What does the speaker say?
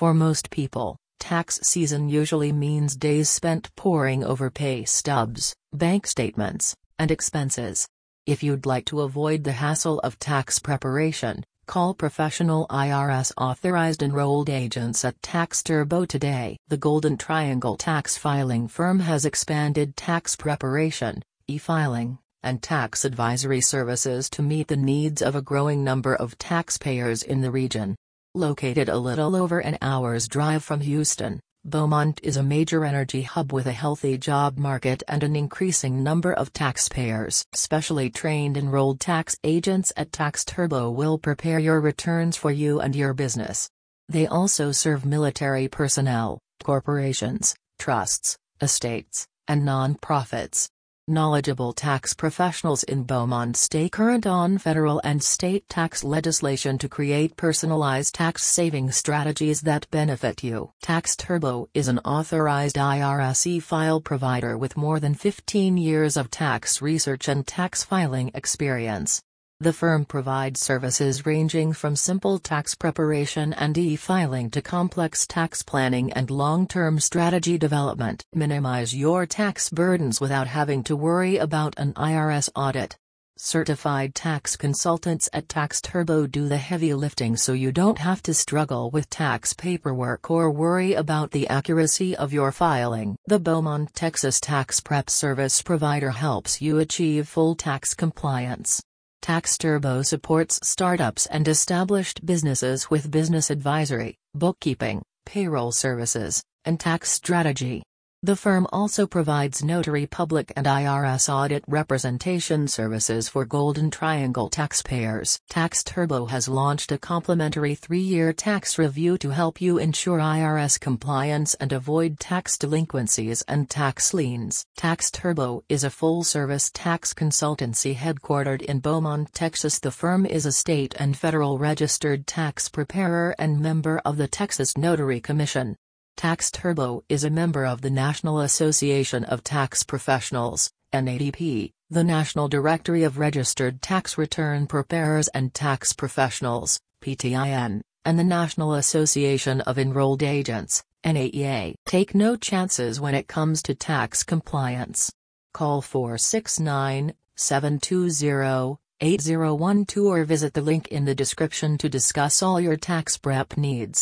For most people, tax season usually means days spent poring over pay stubs, bank statements, and expenses. If you'd like to avoid the hassle of tax preparation, call professional IRS authorized enrolled agents at Tax Turbo today. The Golden Triangle tax filing firm has expanded tax preparation, e filing, and tax advisory services to meet the needs of a growing number of taxpayers in the region. Located a little over an hour's drive from Houston, Beaumont is a major energy hub with a healthy job market and an increasing number of taxpayers. Specially trained enrolled tax agents at Tax Turbo will prepare your returns for you and your business. They also serve military personnel, corporations, trusts, estates, and nonprofits. Knowledgeable tax professionals in Beaumont stay current on federal and state tax legislation to create personalized tax saving strategies that benefit you. Tax Turbo is an authorized IRS e-file provider with more than 15 years of tax research and tax filing experience. The firm provides services ranging from simple tax preparation and e-filing to complex tax planning and long-term strategy development. Minimize your tax burdens without having to worry about an IRS audit. Certified tax consultants at Tax Turbo do the heavy lifting so you don't have to struggle with tax paperwork or worry about the accuracy of your filing. The Beaumont, Texas Tax Prep Service provider helps you achieve full tax compliance. Tax Turbo supports startups and established businesses with business advisory, bookkeeping, payroll services, and tax strategy. The firm also provides notary public and IRS audit representation services for Golden Triangle taxpayers. Tax Turbo has launched a complimentary three-year tax review to help you ensure IRS compliance and avoid tax delinquencies and tax liens. Tax Turbo is a full-service tax consultancy headquartered in Beaumont, Texas. The firm is a state and federal registered tax preparer and member of the Texas Notary Commission. Tax Turbo is a member of the National Association of Tax Professionals, NATP, the National Directory of Registered Tax Return Preparers and Tax Professionals, PTIN, and the National Association of Enrolled Agents, NAEA. Take no chances when it comes to tax compliance. Call 469 720 8012 or visit the link in the description to discuss all your tax prep needs.